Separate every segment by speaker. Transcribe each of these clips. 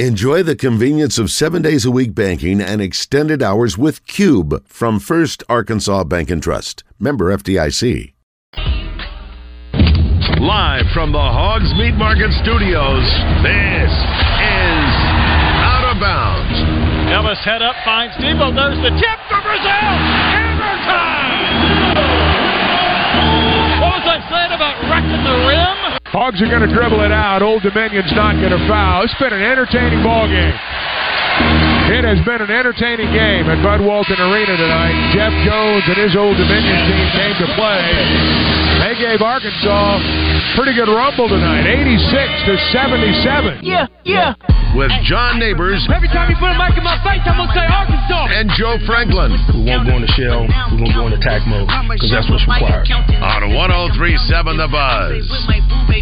Speaker 1: Enjoy the convenience of seven days a week banking and extended hours with Cube from First Arkansas Bank and Trust. Member FDIC.
Speaker 2: Live from the Hogs Meat Market Studios, this is Out of Bounds.
Speaker 3: Ellis head up, finds Devo. There's the tip for Brazil. Hammer time! What was I saying about wrecking the rim?
Speaker 4: Hogs are going to dribble it out. Old Dominion's not going to foul. It's been an entertaining ball game. It has been an entertaining game at Bud Walton Arena tonight. Jeff Jones and his Old Dominion team came to play. They gave Arkansas pretty good rumble tonight, 86 to 77.
Speaker 3: Yeah, yeah.
Speaker 2: With John Neighbors
Speaker 3: Every time you put a mic in my face, I'm going to say Arkansas.
Speaker 2: and Joe Franklin
Speaker 5: We won't go into shell. We're going to go into attack mode because that's what's required.
Speaker 2: on 1037 The Buzz.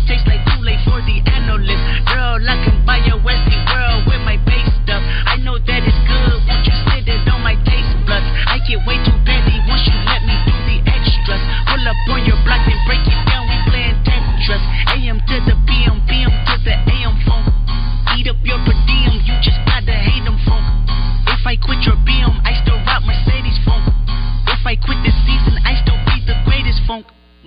Speaker 6: Babe tastes like Kool-Aid for the analyst. Girl, I can buy your Westie world with my base stuff. I know that it's good. Won't you sit it on my taste buds? I get way too petty once you let me do the extras. Pull up on your block and break it down. We playing Tetris. AM to the PM, PM to the AM phone. Eat up your per diem. You just gotta hate them funk. If I quit your BM, I still rock Mercedes funk. If I quit this season, I still be the greatest funk.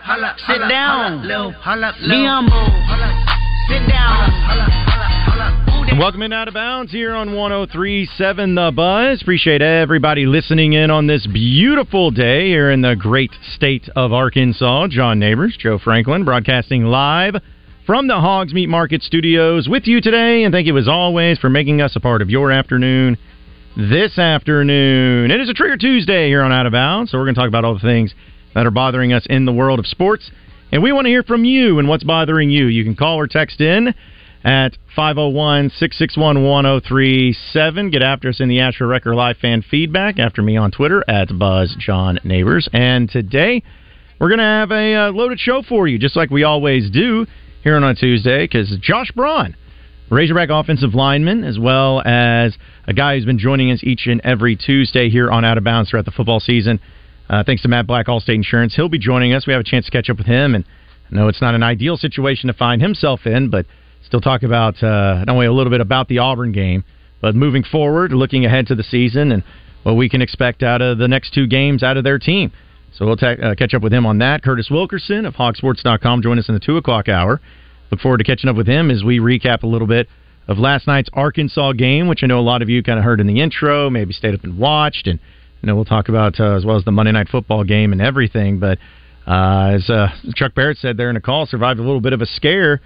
Speaker 6: Humble. Sit down. Be humble. Sit down.
Speaker 7: And welcome in Out of Bounds here on 1037 The Buzz. Appreciate everybody listening in on this beautiful day here in the great state of Arkansas. John Neighbors, Joe Franklin, broadcasting live from the Hogs Meat Market Studios with you today. And thank you as always for making us a part of your afternoon this afternoon. It is a Trigger Tuesday here on Out of Bounds, so we're going to talk about all the things that are bothering us in the world of sports. And we want to hear from you and what's bothering you. You can call or text in at 501 661 1037. Get after us in the Astro Record Live fan feedback. After me on Twitter at Buzz John Neighbors. And today we're going to have a uh, loaded show for you, just like we always do here on a Tuesday, because Josh Braun, Razorback offensive lineman, as well as a guy who's been joining us each and every Tuesday here on Out of Bounds throughout the football season. Uh, thanks to Matt Black, Allstate Insurance. He'll be joining us. We have a chance to catch up with him, and I know it's not an ideal situation to find himself in, but still talk about uh, not only a little bit about the Auburn game, but moving forward, looking ahead to the season, and what we can expect out of the next two games out of their team. So we'll ta- uh, catch up with him on that. Curtis Wilkerson of HawgSports.com join us in the two o'clock hour. Look forward to catching up with him as we recap a little bit of last night's Arkansas game, which I know a lot of you kind of heard in the intro, maybe stayed up and watched, and you know we'll talk about uh, as well as the Monday Night Football game and everything. But uh, as uh, Chuck Barrett said there in a call, survived a little bit of a scare,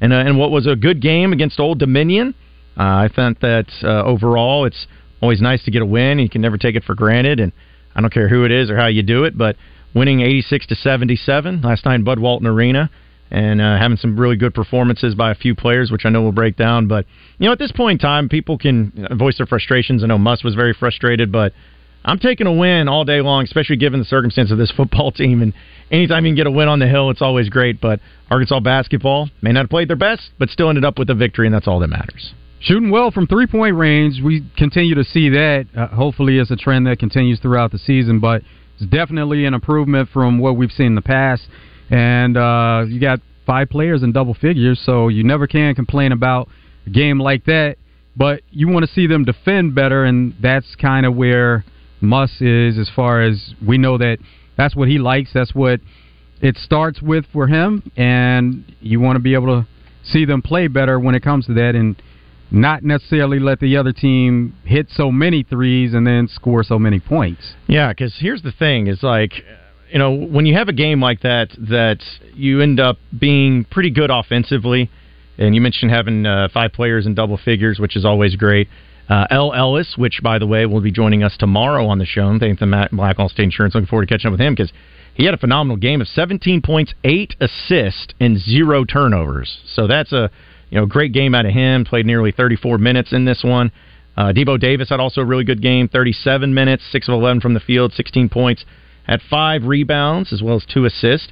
Speaker 7: and and what was a good game against Old Dominion. Uh, I think that uh, overall it's always nice to get a win. You can never take it for granted, and I don't care who it is or how you do it, but winning 86 to 77 last night in Bud Walton Arena and uh, having some really good performances by a few players, which I know we'll break down. But you know, at this point in time, people can voice their frustrations. I know Muss was very frustrated, but I'm taking a win all day long, especially given the circumstance of this football team. And anytime you can get a win on the hill, it's always great. But Arkansas basketball may not have played their best, but still ended up with a victory, and that's all that matters.
Speaker 8: Shooting well from three point range, we continue to see that. Uh, hopefully, it's a trend that continues throughout the season, but it's definitely an improvement from what we've seen in the past. And uh, you got five players in double figures, so you never can complain about a game like that. But you want to see them defend better, and that's kind of where Muss is as far as we know that that's what he likes. That's what it starts with for him, and you want to be able to see them play better when it comes to that, and not necessarily let the other team hit so many threes and then score so many points.
Speaker 7: Yeah, because here's the thing: is like you know when you have a game like that that you end up being pretty good offensively, and you mentioned having uh, five players in double figures, which is always great. Uh, El Ellis, which by the way will be joining us tomorrow on the show. and Thank the Matt Black Allstate Insurance. Looking forward to catching up with him because he had a phenomenal game of 17 points, eight assists, and zero turnovers. So that's a you know, great game out of him. Played nearly 34 minutes in this one. Uh, Devo Davis had also a really good game, 37 minutes, 6 of 11 from the field, 16 points, had five rebounds as well as two assists.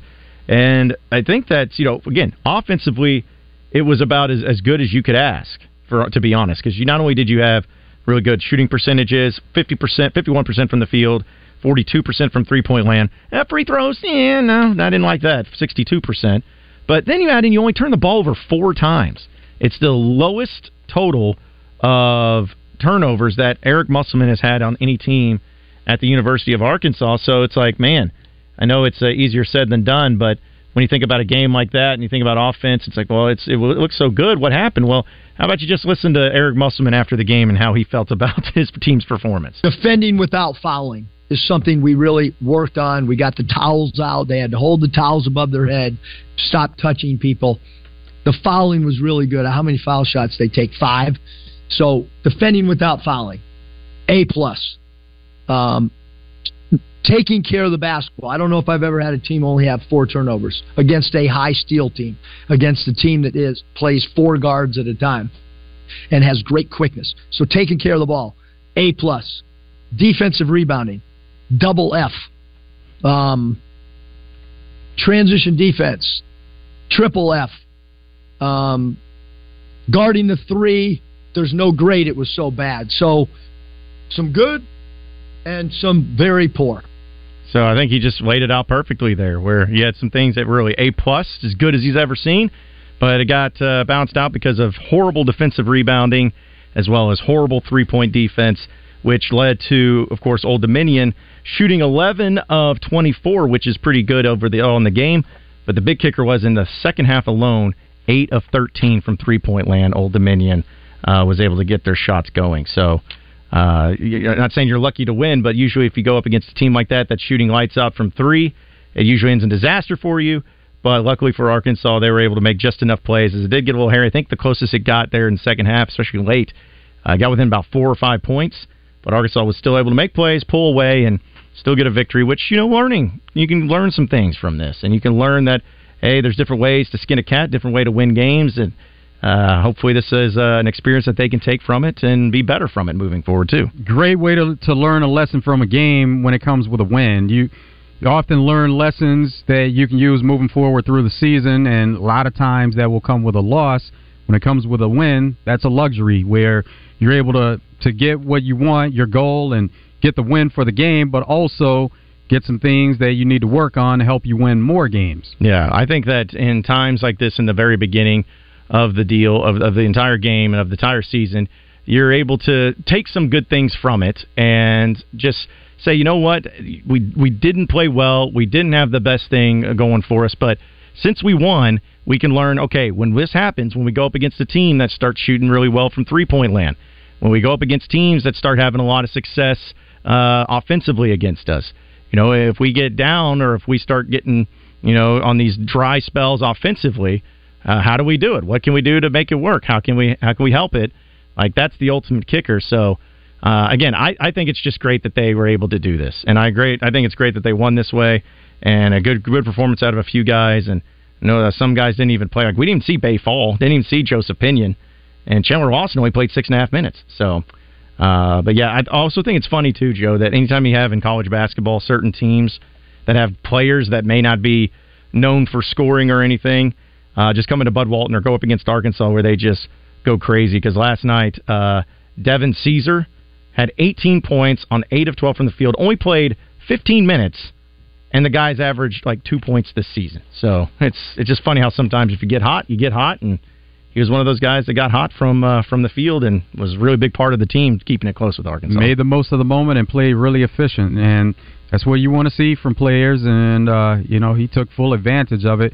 Speaker 7: And I think that, you know, again, offensively, it was about as, as good as you could ask, for to be honest, because you not only did you have really good shooting percentages, 50%, 51% from the field, 42% from three point land. Uh, free throws, yeah, no, I didn't like that, 62%. But then you add in, you only turn the ball over four times. It's the lowest total of turnovers that Eric Musselman has had on any team at the University of Arkansas. So it's like, man, I know it's uh, easier said than done, but when you think about a game like that and you think about offense, it's like, well, it's it looks so good. What happened? Well, how about you just listen to Eric Musselman after the game and how he felt about his team's performance?
Speaker 9: Defending without fouling is something we really worked on. We got the towels out. They had to hold the towels above their head, stop touching people. The fouling was really good. How many foul shots they take? Five. So defending without fouling, A plus. Um, taking care of the basketball. I don't know if I've ever had a team only have four turnovers against a high steal team, against a team that is plays four guards at a time and has great quickness. So taking care of the ball, A plus. Defensive rebounding, double F. Um, transition defense, triple F. Um, guarding the three, there's no grade. It was so bad. So some good and some very poor.
Speaker 7: So I think he just laid it out perfectly there, where he had some things that were really a plus, as good as he's ever seen, but it got uh, bounced out because of horrible defensive rebounding as well as horrible three point defense, which led to, of course, Old Dominion shooting 11 of 24, which is pretty good over the on the game. But the big kicker was in the second half alone, eight of 13 from three point land. Old Dominion uh, was able to get their shots going. So uh, not saying you're lucky to win, but usually if you go up against a team like that that's shooting lights out from three, it usually ends in disaster for you. But luckily for Arkansas, they were able to make just enough plays. As it did get a little hairy, I think the closest it got there in the second half, especially late, uh, got within about four or five points. But Arkansas was still able to make plays, pull away, and still get a victory. Which you know, learning you can learn some things from this, and you can learn that hey, there's different ways to skin a cat, different way to win games, and uh, hopefully this is uh, an experience that they can take from it and be better from it moving forward too.
Speaker 8: Great way to to learn a lesson from a game when it comes with a win. You you often learn lessons that you can use moving forward through the season, and a lot of times that will come with a loss. When it comes with a win, that's a luxury where you're able to to get what you want, your goal, and get the win for the game, but also get some things that you need to work on to help you win more games.
Speaker 7: Yeah, I think that in times like this, in the very beginning of the deal of, of the entire game and of the entire season, you're able to take some good things from it and just say, you know what, we we didn't play well, we didn't have the best thing going for us, but since we won, we can learn. Okay, when this happens, when we go up against a team that starts shooting really well from three point land, when we go up against teams that start having a lot of success uh, offensively against us, you know, if we get down or if we start getting, you know, on these dry spells offensively uh, how do we do it? What can we do to make it work? How can we how can we help it? Like that's the ultimate kicker. So uh, again, I, I think it's just great that they were able to do this, and I great I think it's great that they won this way, and a good good performance out of a few guys. And you know some guys didn't even play. Like we didn't even see Baye Fall, didn't even see Joseph Pinion, and Chandler Lawson only played six and a half minutes. So. Uh, but yeah, I also think it's funny too, Joe, that anytime you have in college basketball certain teams that have players that may not be known for scoring or anything, uh, just coming to Bud Walton or go up against Arkansas where they just go crazy. Because last night, uh, Devin Ceaser had 18 points on 8 of 12 from the field, only played 15 minutes, and the guy's averaged like two points this season. So it's it's just funny how sometimes if you get hot, you get hot, and he was one of those guys that got hot from uh, from the field and was a really big part of the team keeping it close with Arkansas.
Speaker 8: Made the most of the moment and played really efficient, and that's what you want to see from players. And uh, you know he took full advantage of it.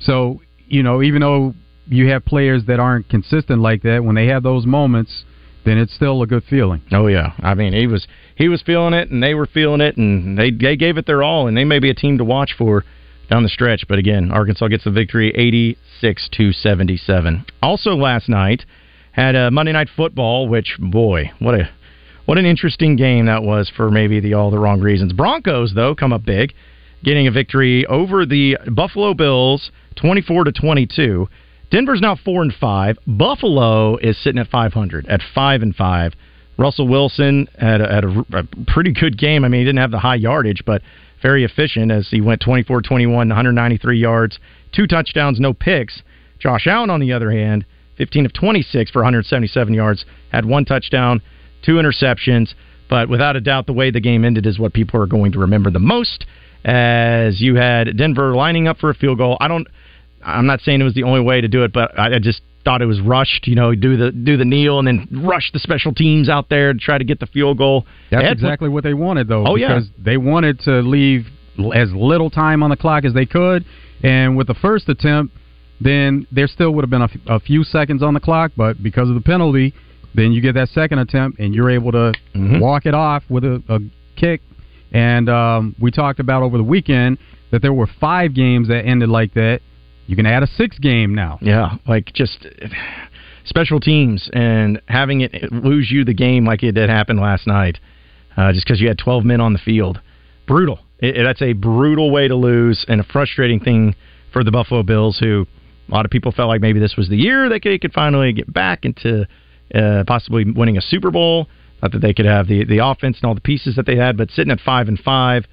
Speaker 8: So you know, even though you have players that aren't consistent like that, when they have those moments, then it's still a good feeling.
Speaker 7: Oh yeah, I mean he was he was feeling it, and they were feeling it, and they they gave it their all, and they may be a team to watch for down the stretch. But again, Arkansas gets the victory, eighty six to seventy seven. Also last night had a Monday Night Football, which boy, what a what an interesting game that was for maybe the all the wrong reasons. Broncos though come up big, getting a victory over the Buffalo Bills 24 to 22. Denver's now four and five. Buffalo is sitting at 500 at five and five. Russell Wilson had a, had a, a pretty good game. I mean, he didn't have the high yardage, but very efficient as he went 24 21, 193 yards, two touchdowns, no picks. Josh Allen, on the other hand, 15 of 26 for 177 yards, had one touchdown, two interceptions. But without a doubt, the way the game ended is what people are going to remember the most. As you had Denver lining up for a field goal. I don't. I'm not saying it was the only way to do it, but I, I just thought it was rushed. You know, do the do the kneel and then rush the special teams out there to try to get the field goal.
Speaker 8: That's exactly what they wanted, though.
Speaker 7: Oh, yeah.
Speaker 8: because they wanted to leave as little time on the clock as they could, and with the first attempt, then there still would have been a, f- a few seconds on the clock, but because of the penalty, then you get that second attempt and you're able to
Speaker 7: Mm-hmm.
Speaker 8: walk it off with a, a kick. And um, we talked about over the weekend that there were five games that ended like that. You can add a sixth game now.
Speaker 7: Yeah, like just special teams and having it lose you the game like it did happen last night, uh, just because you had 12 men on the field. Brutal. It, it- that's a brutal way to lose and a frustrating thing for the Buffalo Bills, who a lot of people felt like maybe this was the year that they could finally get back into uh, possibly winning a Super Bowl. Not that they could have the the offense and all the pieces that they had, but sitting at five and five,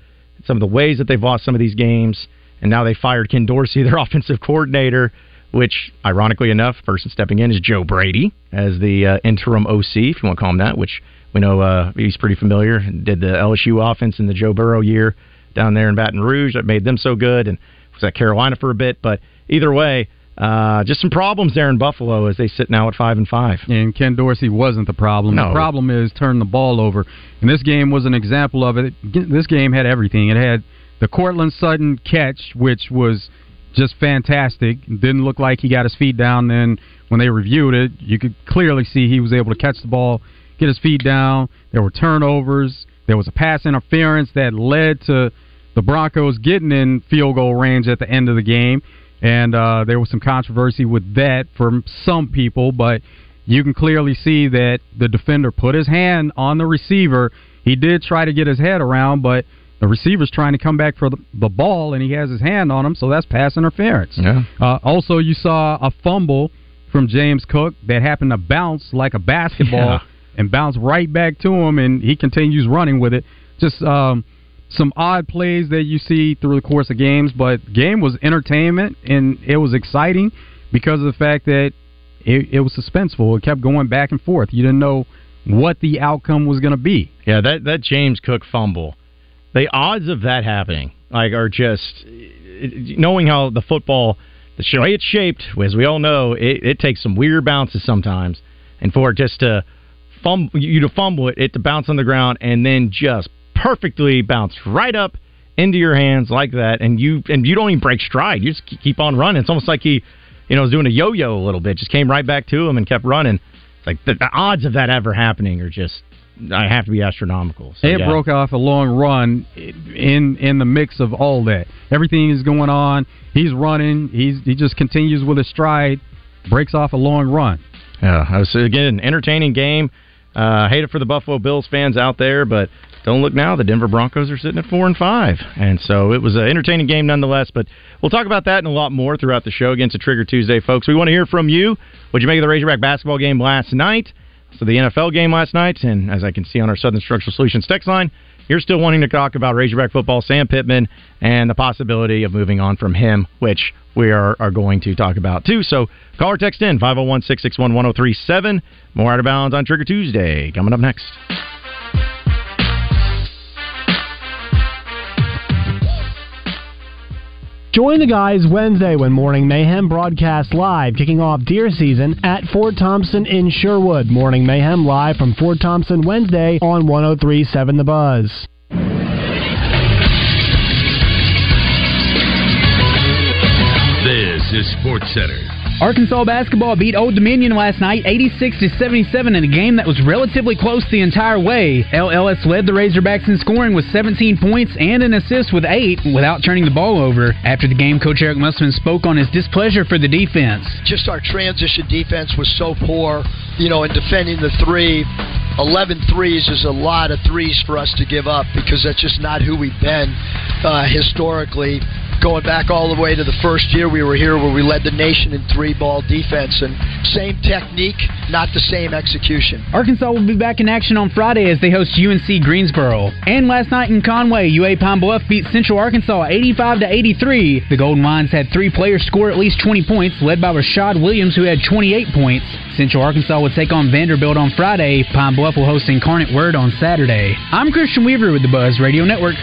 Speaker 7: some of the ways that they've lost some of these games, and now they fired Ken Dorsey, their offensive coordinator, which, ironically enough, person stepping in is Joe Brady as the uh, interim OC, if you want to call him that, which we know uh, he's pretty familiar. Did the LSU offense in the Joe Burrow year down there in Baton Rouge that made them so good, and was at Carolina for a bit. But either way, uh, just some problems there in Buffalo as they sit now at five and five.
Speaker 8: And Ken Dorsey wasn't the problem.
Speaker 7: No.
Speaker 8: The problem is turning the ball over. And this game was an example of it. This game had everything. It had the Courtland Sutton catch, which was just fantastic. Didn't look like he got his feet down. Then when they reviewed it, you could clearly see he was able to catch the ball, get his feet down. There were turnovers. There was a pass interference that led to the Broncos getting in field goal range at the end of the game. And uh, there was some controversy with that from some people, but you can clearly see that the defender put his hand on the receiver. He did try to get his head around, but the receiver's trying to come back for the, the ball, and he has his hand on him, so that's pass interference.
Speaker 7: Yeah.
Speaker 8: Uh, also, you saw a fumble from James Cook that happened to bounce like a basketball
Speaker 7: Yeah.
Speaker 8: and bounce right back to him, and he continues running with it. Just um, some odd plays that you see through the course of games, but game was entertainment and it was exciting because of the fact that it, it was suspenseful. It kept going back and forth. You didn't know what the outcome was going to be.
Speaker 7: Yeah, that that James Cook fumble, the odds of that happening like are just knowing how the football, the way it's shaped, as we all know, it, it takes some weird bounces sometimes, and for it just to fumble, you to fumble it, it to bounce on the ground and then just perfectly bounce right up into your hands like that, and you and you don't even break stride. You just keep on running. It's almost like he, you know, was doing a yo-yo a little bit. Just came right back to him and kept running. It's like the, the odds of that ever happening are just, I have to be astronomical. So,
Speaker 8: it
Speaker 7: yeah.
Speaker 8: broke off a long run in in the mix of all that. Everything is going on. He's running. He's he just continues with his stride. Breaks off a long run.
Speaker 7: Yeah, it was again an entertaining game. Uh, hate it for the Buffalo Bills fans out there, but don't look now. The Denver Broncos are sitting at four and five, and so it was an entertaining game nonetheless. But we'll talk about that and a lot more throughout the show. Against a Trigger Tuesday, folks. We want to hear from you. What'd you make of the Razorback basketball game last night? So the NFL game last night, and as I can see on our Southern Structural Solutions text line, you're still wanting to talk about Razorback football, Sam Pittman, and the possibility of moving on from him, which we are, are going to talk about too. So call or text in 501 661 1037. More out of bounds on Trigger Tuesday coming up next.
Speaker 10: Join the guys Wednesday when Morning Mayhem broadcasts live, kicking off deer season at Fort Thompson in Sherwood. Morning Mayhem live from Fort Thompson Wednesday on 1037 The Buzz.
Speaker 2: This is Sports Center.
Speaker 11: Arkansas basketball beat Old Dominion last night 86 to 77 in a game that was relatively close the entire way. El Ellis led the Razorbacks in scoring with 17 points and an assist with 8 without turning the ball over. After the game, coach Eric Musselman spoke on his displeasure for the defense.
Speaker 9: just our transition defense was so poor, you know, in defending the three. 11 threes is a lot of threes for us to give up because that's just not who we've been uh, historically. Going back all the way to the first year we were here, where we led the nation in three ball defense, and same technique, not the same execution.
Speaker 11: Arkansas will be back in action on Friday as they host UNC Greensboro. And last night in Conway, UA Pine Bluff beat Central Arkansas 85 to 83. The Golden Lions had three players score at least 20 points, led by Rashad Williams, who had 28 points. Central Arkansas will take on Vanderbilt on Friday. Pine Bluff will host Incarnate Word on Saturday. I'm Christian Weaver with the Buzz Radio Network.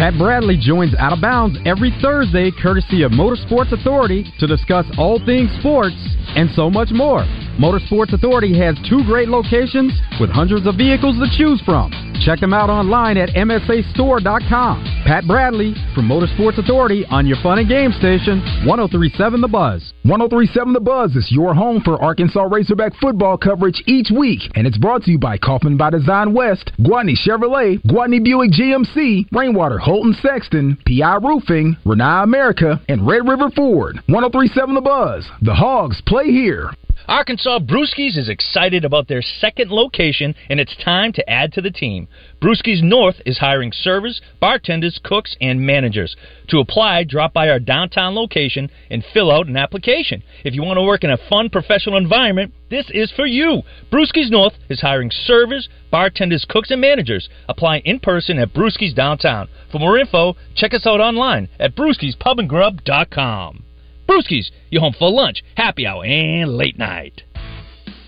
Speaker 8: Pat Bradley joins Out of Bounds every Thursday, courtesy of Motorsports Authority, to discuss all things sports and so much more. Motorsports Authority has two great locations with hundreds of vehicles to choose from. Check them out online at MSAstore.com. Pat Bradley from Motorsports Authority on your fun and game station, 1037 The Buzz.
Speaker 12: 1037 The Buzz is your home for Arkansas Razorback football coverage each week, and it's brought to you by Kaufman by Design West, Gwatney Chevrolet, Gwatney Buick GMC, Rainwater Holton Sexton, PI Roofing, Renai America, and Red River Ford. 1037 The Buzz. The Hogs play here.
Speaker 13: Arkansas Brewskis is excited about their second location, and it's time to add to the team. Brewskis North is hiring servers, bartenders, cooks, and managers. To apply, drop by our downtown location and fill out an application. If you want to work in a fun, professional environment, this is for you. Brewskis North is hiring servers, bartenders, cooks, and managers. Apply in person at Brewskis Downtown. For more info, check us out online at brewskispubandgrub.com. Brewskis, your home for lunch, happy hour, and late night.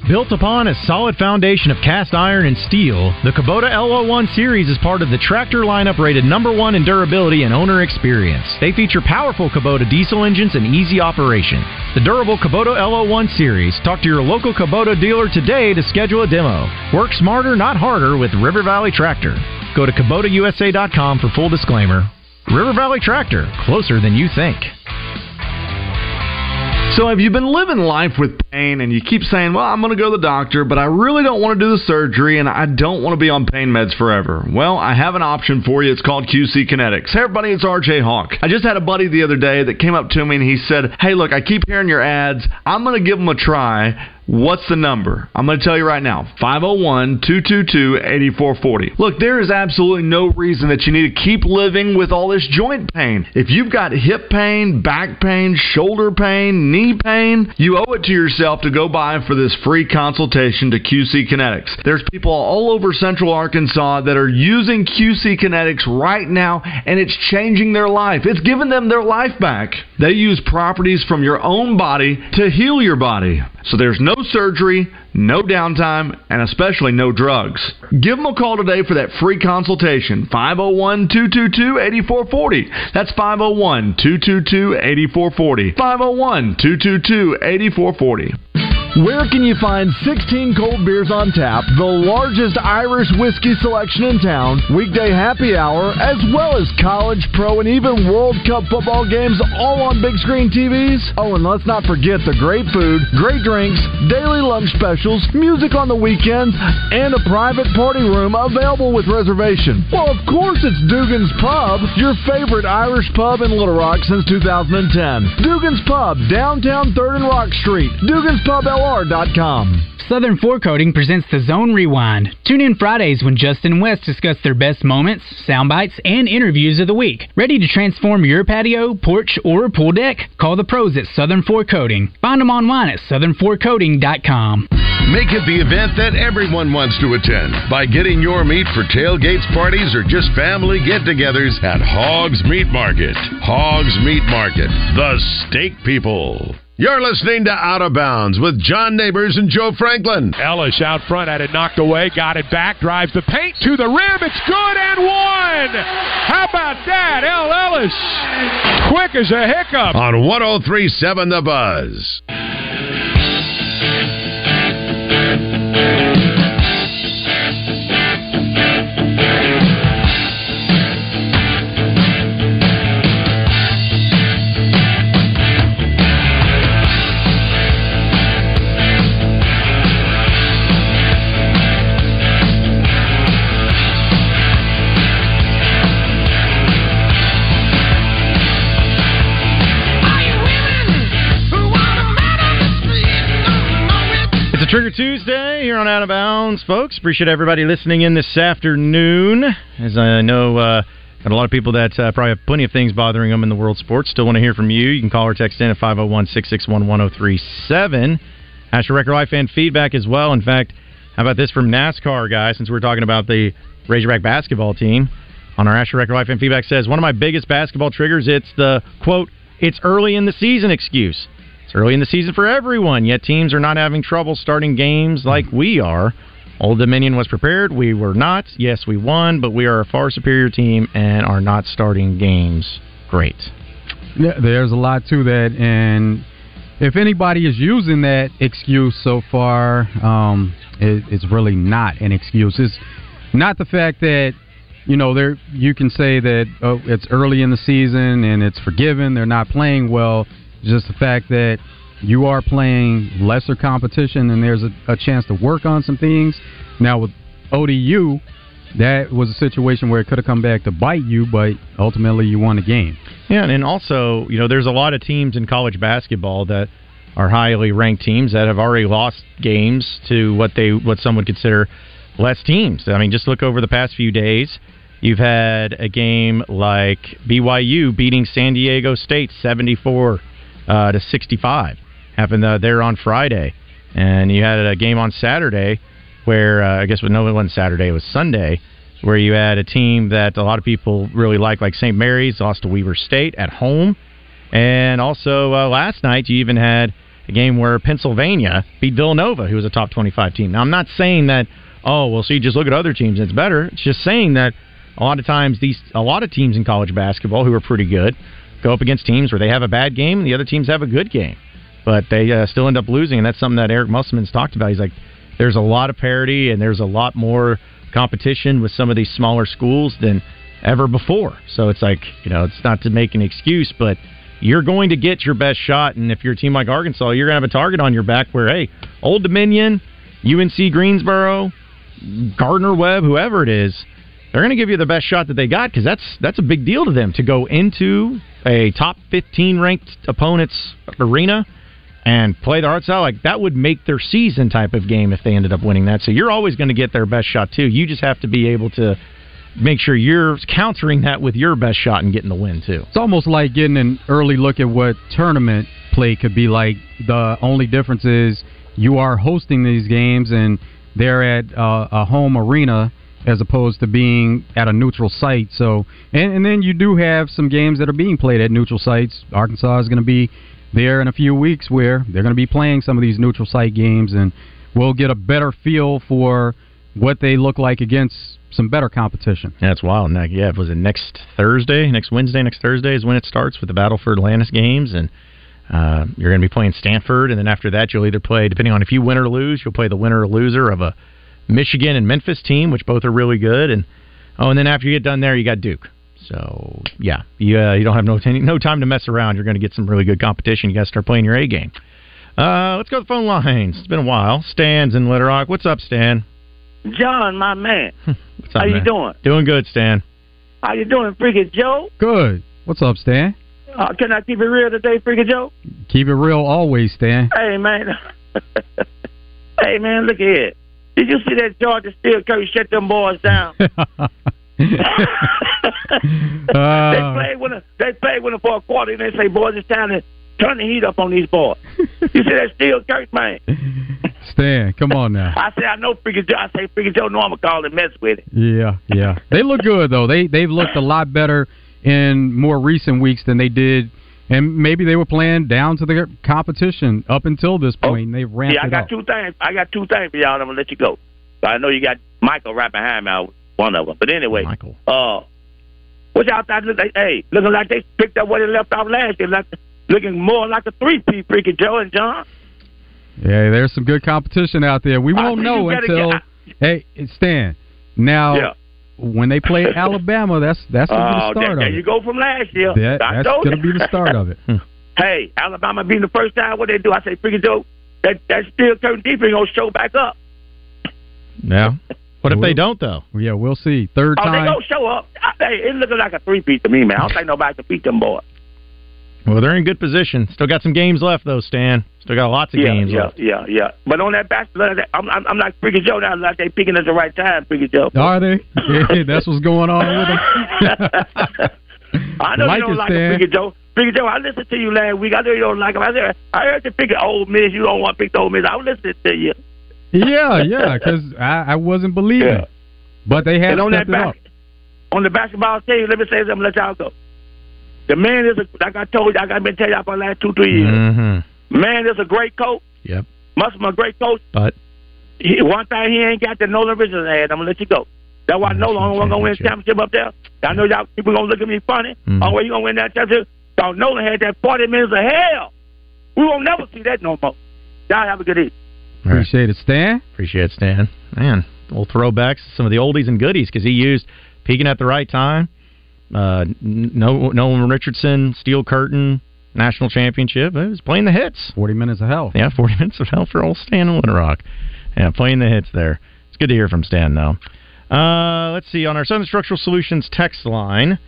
Speaker 7: Built upon a solid foundation of cast iron and steel, the Kubota LO1 series is part of the tractor lineup rated number one in durability and owner experience. They feature powerful Kubota diesel engines and easy operation. The durable Kubota LO1 series. Talk to your local Kubota dealer today to schedule a demo. Work smarter, not harder with River Valley Tractor. Go to KubotaUSA.com for full disclaimer. River Valley Tractor, closer than you think.
Speaker 14: So have you been living life with pain and you keep saying, well, I'm going to go to the doctor, but I really don't want to do the surgery and I don't want to be on pain meds forever? Well, I have an option for you. It's called QC Kinetics. Hey, everybody, it's RJ Hawk. I just had a buddy the other day that came up to me and he said, hey, look, I keep hearing your ads. I'm going to give them a try. What's the number? I'm going to tell you right now 501 222 8440. Look, there is absolutely no reason that you need to keep living with all this joint pain. If you've got hip pain, back pain, shoulder pain, knee pain, you owe it to yourself to go by for this free consultation to QC Kinetics. There's people all over central Arkansas that are using QC Kinetics right now, and it's changing their life. It's giving them their life back. They use properties from your own body to heal your body. So there's no surgery, no downtime, and especially no drugs. Give them a call today for that free consultation. 501 222 8440. That's 501 222 8440. 501 222 8440.
Speaker 15: Where can you find 16 cold beers on tap, the largest Irish whiskey selection in town, weekday happy hour, as well as college, pro, and even World Cup football games all on big screen TVs? Oh, and let's not forget the great food, great drinks, daily lunch specials, music on the weekends, and a private party room available with reservation. Well, of course it's Dugan's Pub, your favorite Irish pub in Little Rock since 2010. Dugan's Pub, downtown 3rd and Rock Street. Dugan's Pub LR.com.
Speaker 11: Southern Forecoating presents the Zone Rewind. Tune in Fridays when Justin and Wes discuss their best moments, sound bites, and interviews of the week. Ready to transform your patio, porch, or pool deck? Call the pros at Southern Forecoating. Find them online at southernforecoating.com.
Speaker 2: Make it the event that everyone wants to attend by getting your meat for tailgates, parties, or just family get togethers at Hogs Meat Market. Hogs Meat Market, the steak people. You're listening to Out of Bounds with John Neighbors and Joe Franklin.
Speaker 4: Ellis out front had it knocked away, got it back, drives the paint to the rim. It's good and one. How about that? El Ellis, quick as a hiccup.
Speaker 2: On 1037 The Buzz.
Speaker 7: Trigger Tuesday here on Out of Bounds, folks. Appreciate everybody listening in this afternoon. As I know, uh, Got a lot of people that uh, probably have plenty of things bothering them in the world sports. Still want to hear from you. You can call or text in at 501 661 1037. Ask your Record Life fan feedback as well. In fact, how about this from NASCAR, guys, since we're talking about the Razorback basketball team? On our Asher Record Life fan feedback says, one of my biggest basketball triggers, it's the, quote, it's early in the season excuse. Early in the season for everyone, yet teams are not having trouble starting games like we are. Old Dominion was prepared. We were not. Yes, we won, but we are a far superior team and are not starting games great.
Speaker 8: Yeah, there's a lot to that, and if anybody is using that excuse so far, um, it, it's really not an excuse. It's not the fact that you know there you can say that oh, it's early in the season and it's forgiven. They're not playing well. Just the fact that you are playing lesser competition and there's a, a chance to work on some things. Now with ODU, that was a situation where it could have come back to bite you, but ultimately you won the game.
Speaker 7: Yeah, and also, you know, there's a lot of teams in college basketball that are highly ranked teams that have already lost games to what they what some would consider less teams. I mean, just look over the past few days. You've had a game like BYU beating San Diego State 74 uh, to 65. Happened uh, there on Friday, and you had a game on Saturday where uh, I guess no one Saturday, it was Sunday, where you had a team that a lot of people really like, like St. Mary's, lost to Weber State at home, and also uh, last night you even had a game where Pennsylvania beat Villanova, who was a top 25 team. Now I'm not saying that oh well, see, just look at other teams, it's better. It's just saying that a lot of times these a lot of teams in college basketball who are pretty good go up against teams where they have a bad game and the other teams have a good game, but they uh, still end up losing, and that's something that Eric Musselman's talked about. He's like there's a lot of parity and there's a lot more competition with some of these smaller schools than ever before. So it's like, you know, it's not to make an excuse, but you're going to get your best shot. And if you're a team like Arkansas, you're going to have a target on your back where, hey, Old Dominion, UNC Greensboro, Gardner Webb, whoever it is, they're going to give you the best shot that they got because that's that's a big deal to them to go into a top 15 ranked opponent's arena and play the hearts out. like that would make their season type of game if they ended up winning that. So you're always going to get their best shot too. You just have to be able to make sure you're countering that with your best shot and getting the win too.
Speaker 8: It's almost like getting an early look at what tournament play could be like. The only difference is you are hosting these games and they're at uh, a home arena as opposed to being at a neutral site. So, and, and then you do have some games that are being played at neutral sites. Arkansas is going to be there in a few weeks where they're going to be playing some of these neutral site games, and we'll get a better feel for what they look like against some better competition.
Speaker 7: That's wild. Now, yeah, was it next Thursday, next Wednesday, next Thursday is when it starts with the Battle for Atlantis games, and uh, you're going to be playing Stanford, and then after that, you'll either play, depending on if you win or lose, you'll play the winner or loser of a Michigan and Memphis team, which both are really good, and oh, and then after you get done there, you got Duke. So yeah, you uh, you don't have no t- no time to mess around. You're going to get some really good competition. You got to start playing your A game. Uh, let's go to the phone lines. It's been a while. Stan's in Little Rock. What's up, Stan?
Speaker 16: John, my man.
Speaker 7: What's up,
Speaker 16: How you
Speaker 7: man?
Speaker 16: doing?
Speaker 7: Doing good, Stan.
Speaker 16: How you doing, Freaky Joe?
Speaker 8: Good. What's up, Stan?
Speaker 16: Uh, can I keep it real today, Freaky Joe?
Speaker 8: Keep it real always, Stan.
Speaker 16: Hey, man. hey, man, look here. Did you see that Georgia Steel Curry shut them boys down? they
Speaker 8: Uh,
Speaker 16: played with them. They played with them for a quarter, and they say, "Boys, it's time to turn the heat up on these boys." you see that Steel Curry, man?
Speaker 8: Stan, come on now.
Speaker 16: I say, I know Freaky Joe. I say, Freaky Joe, know I'm gonna call and mess with it.
Speaker 8: Yeah, yeah. They look good though. They they've looked a lot better in more recent weeks than they did, and maybe they were playing down to the competition up until this point. and they've ramped
Speaker 16: Yeah, I got
Speaker 8: up.
Speaker 16: two things. I got two things for y'all. and I'm gonna let you go. But I know you got Michael right behind me. I was One of them. But anyway,
Speaker 7: Michael.
Speaker 16: uh, what y'all thought? Look like, hey, looking like they picked up what they left off last year, like looking more like a three-piece freaking Joe and John.
Speaker 8: Yeah, there's some good competition out there. We won't know until
Speaker 16: get-
Speaker 8: hey Stan. Now,
Speaker 16: Yeah.
Speaker 8: When they play Alabama, that's that's gonna be
Speaker 16: Oh,
Speaker 8: the start
Speaker 16: there
Speaker 8: of
Speaker 16: you
Speaker 8: it.
Speaker 16: go from last year.
Speaker 8: That, that's gonna
Speaker 16: you.
Speaker 8: be the start of it.
Speaker 16: hey, Alabama being the first time, what they do? I say, freaking Joe, that that still curtain defense gonna show back up.
Speaker 7: Yeah. What if
Speaker 8: We'll-
Speaker 7: they don't though?
Speaker 8: Yeah, we'll see. Third
Speaker 16: Oh, they
Speaker 8: time.
Speaker 16: gonna show up. I, hey, it looking like a three-piece to me, man. I don't think nobody can beat them boys.
Speaker 7: Well, they're in good position. Still got some games left, though, Stan. Still got lots of
Speaker 16: yeah,
Speaker 7: games
Speaker 16: yeah,
Speaker 7: left.
Speaker 16: yeah, yeah. But on that basketball, I'm, I'm, I'm like Freaky Joe now. Like they picking at the right time, Freaky Joe.
Speaker 8: Are they? Yeah, that's what's going on with them.
Speaker 16: I know
Speaker 8: Like
Speaker 16: you don't
Speaker 8: it,
Speaker 16: like
Speaker 8: Stan.
Speaker 16: him, Freaky Joe. Freaky Joe, I listened to you last week. I know you don't like him. I said, I heard you pick an Ole Miss. You don't want to pick the Ole Miss. I was listening to you.
Speaker 8: yeah, yeah, because I, I wasn't believing.
Speaker 16: Yeah.
Speaker 8: But they have
Speaker 16: and on that
Speaker 8: stepped it up.
Speaker 16: back, on the basketball team, let me say something. Let y'all go. The man is, a, like I told you, like I've been telling y'all for the last two, three years.
Speaker 7: Mm-hmm.
Speaker 16: Man is a great coach.
Speaker 7: Yep.
Speaker 16: Must be a great coach.
Speaker 7: But
Speaker 16: He, one thing he ain't got that Nolan Richardson had. I'm gonna let you go. That's why Nolan wasn't gonna win the championship up there. I know y'all people gonna look at me funny.
Speaker 7: Mhm.
Speaker 16: Oh, well, you gonna win that championship? So Nolan had that 40 minutes of hell. We won't never see that no more. Y'all have a good evening.
Speaker 8: Appreciate it, Stan.
Speaker 7: Appreciate it, Stan. Man, little throwbacks, some of the oldies and goodies because he used peaking at the right time. Uh, no, Nolan Richardson, Steel Curtain, national championship. It was playing the hits.
Speaker 8: Forty minutes of hell.
Speaker 7: Yeah, forty minutes of hell for old Stan Little Rock. Yeah, playing the hits there. It's good to hear from Stan though. Uh, let's see on our Southern Structural Solutions text line.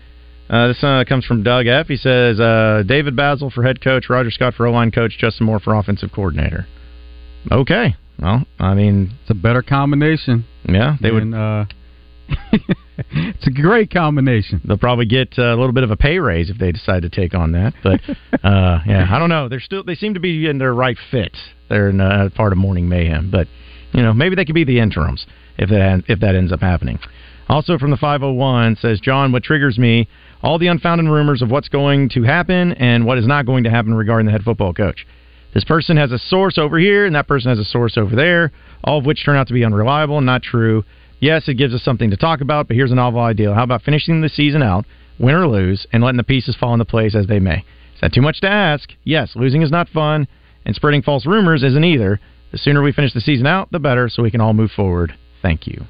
Speaker 7: Uh, this uh, comes from Doug F. He says uh, David Bazzel for head coach, Roger Scott for O line coach, Justin Moore for offensive coordinator. Okay, well, I mean,
Speaker 8: It's a better combination.
Speaker 7: yeah, they would.
Speaker 8: than, Uh, it's a great combination.
Speaker 7: They'll probably get uh, a little bit of a pay raise if they decide to take on that. But uh, yeah, I don't know. They're still they seem to be in their right fit. They're in uh, part of Morning Mayhem, but you know maybe they could be the interims if that if that ends up happening. Also from the 501 says John, what triggers me all the unfounded rumors of what's going to happen and what is not going to happen regarding the head football coach. This person has a source over here, and that person has a source over there, all of which turn out to be unreliable and not true. Yes, it gives us something to talk about, but here's a novel idea. How about finishing the season out, win or lose, and letting the pieces fall into place as they may? Is that too much to ask? Yes, losing is not fun, and spreading false rumors isn't either. The sooner we finish the season out, the better, so we can all move forward. Thank you.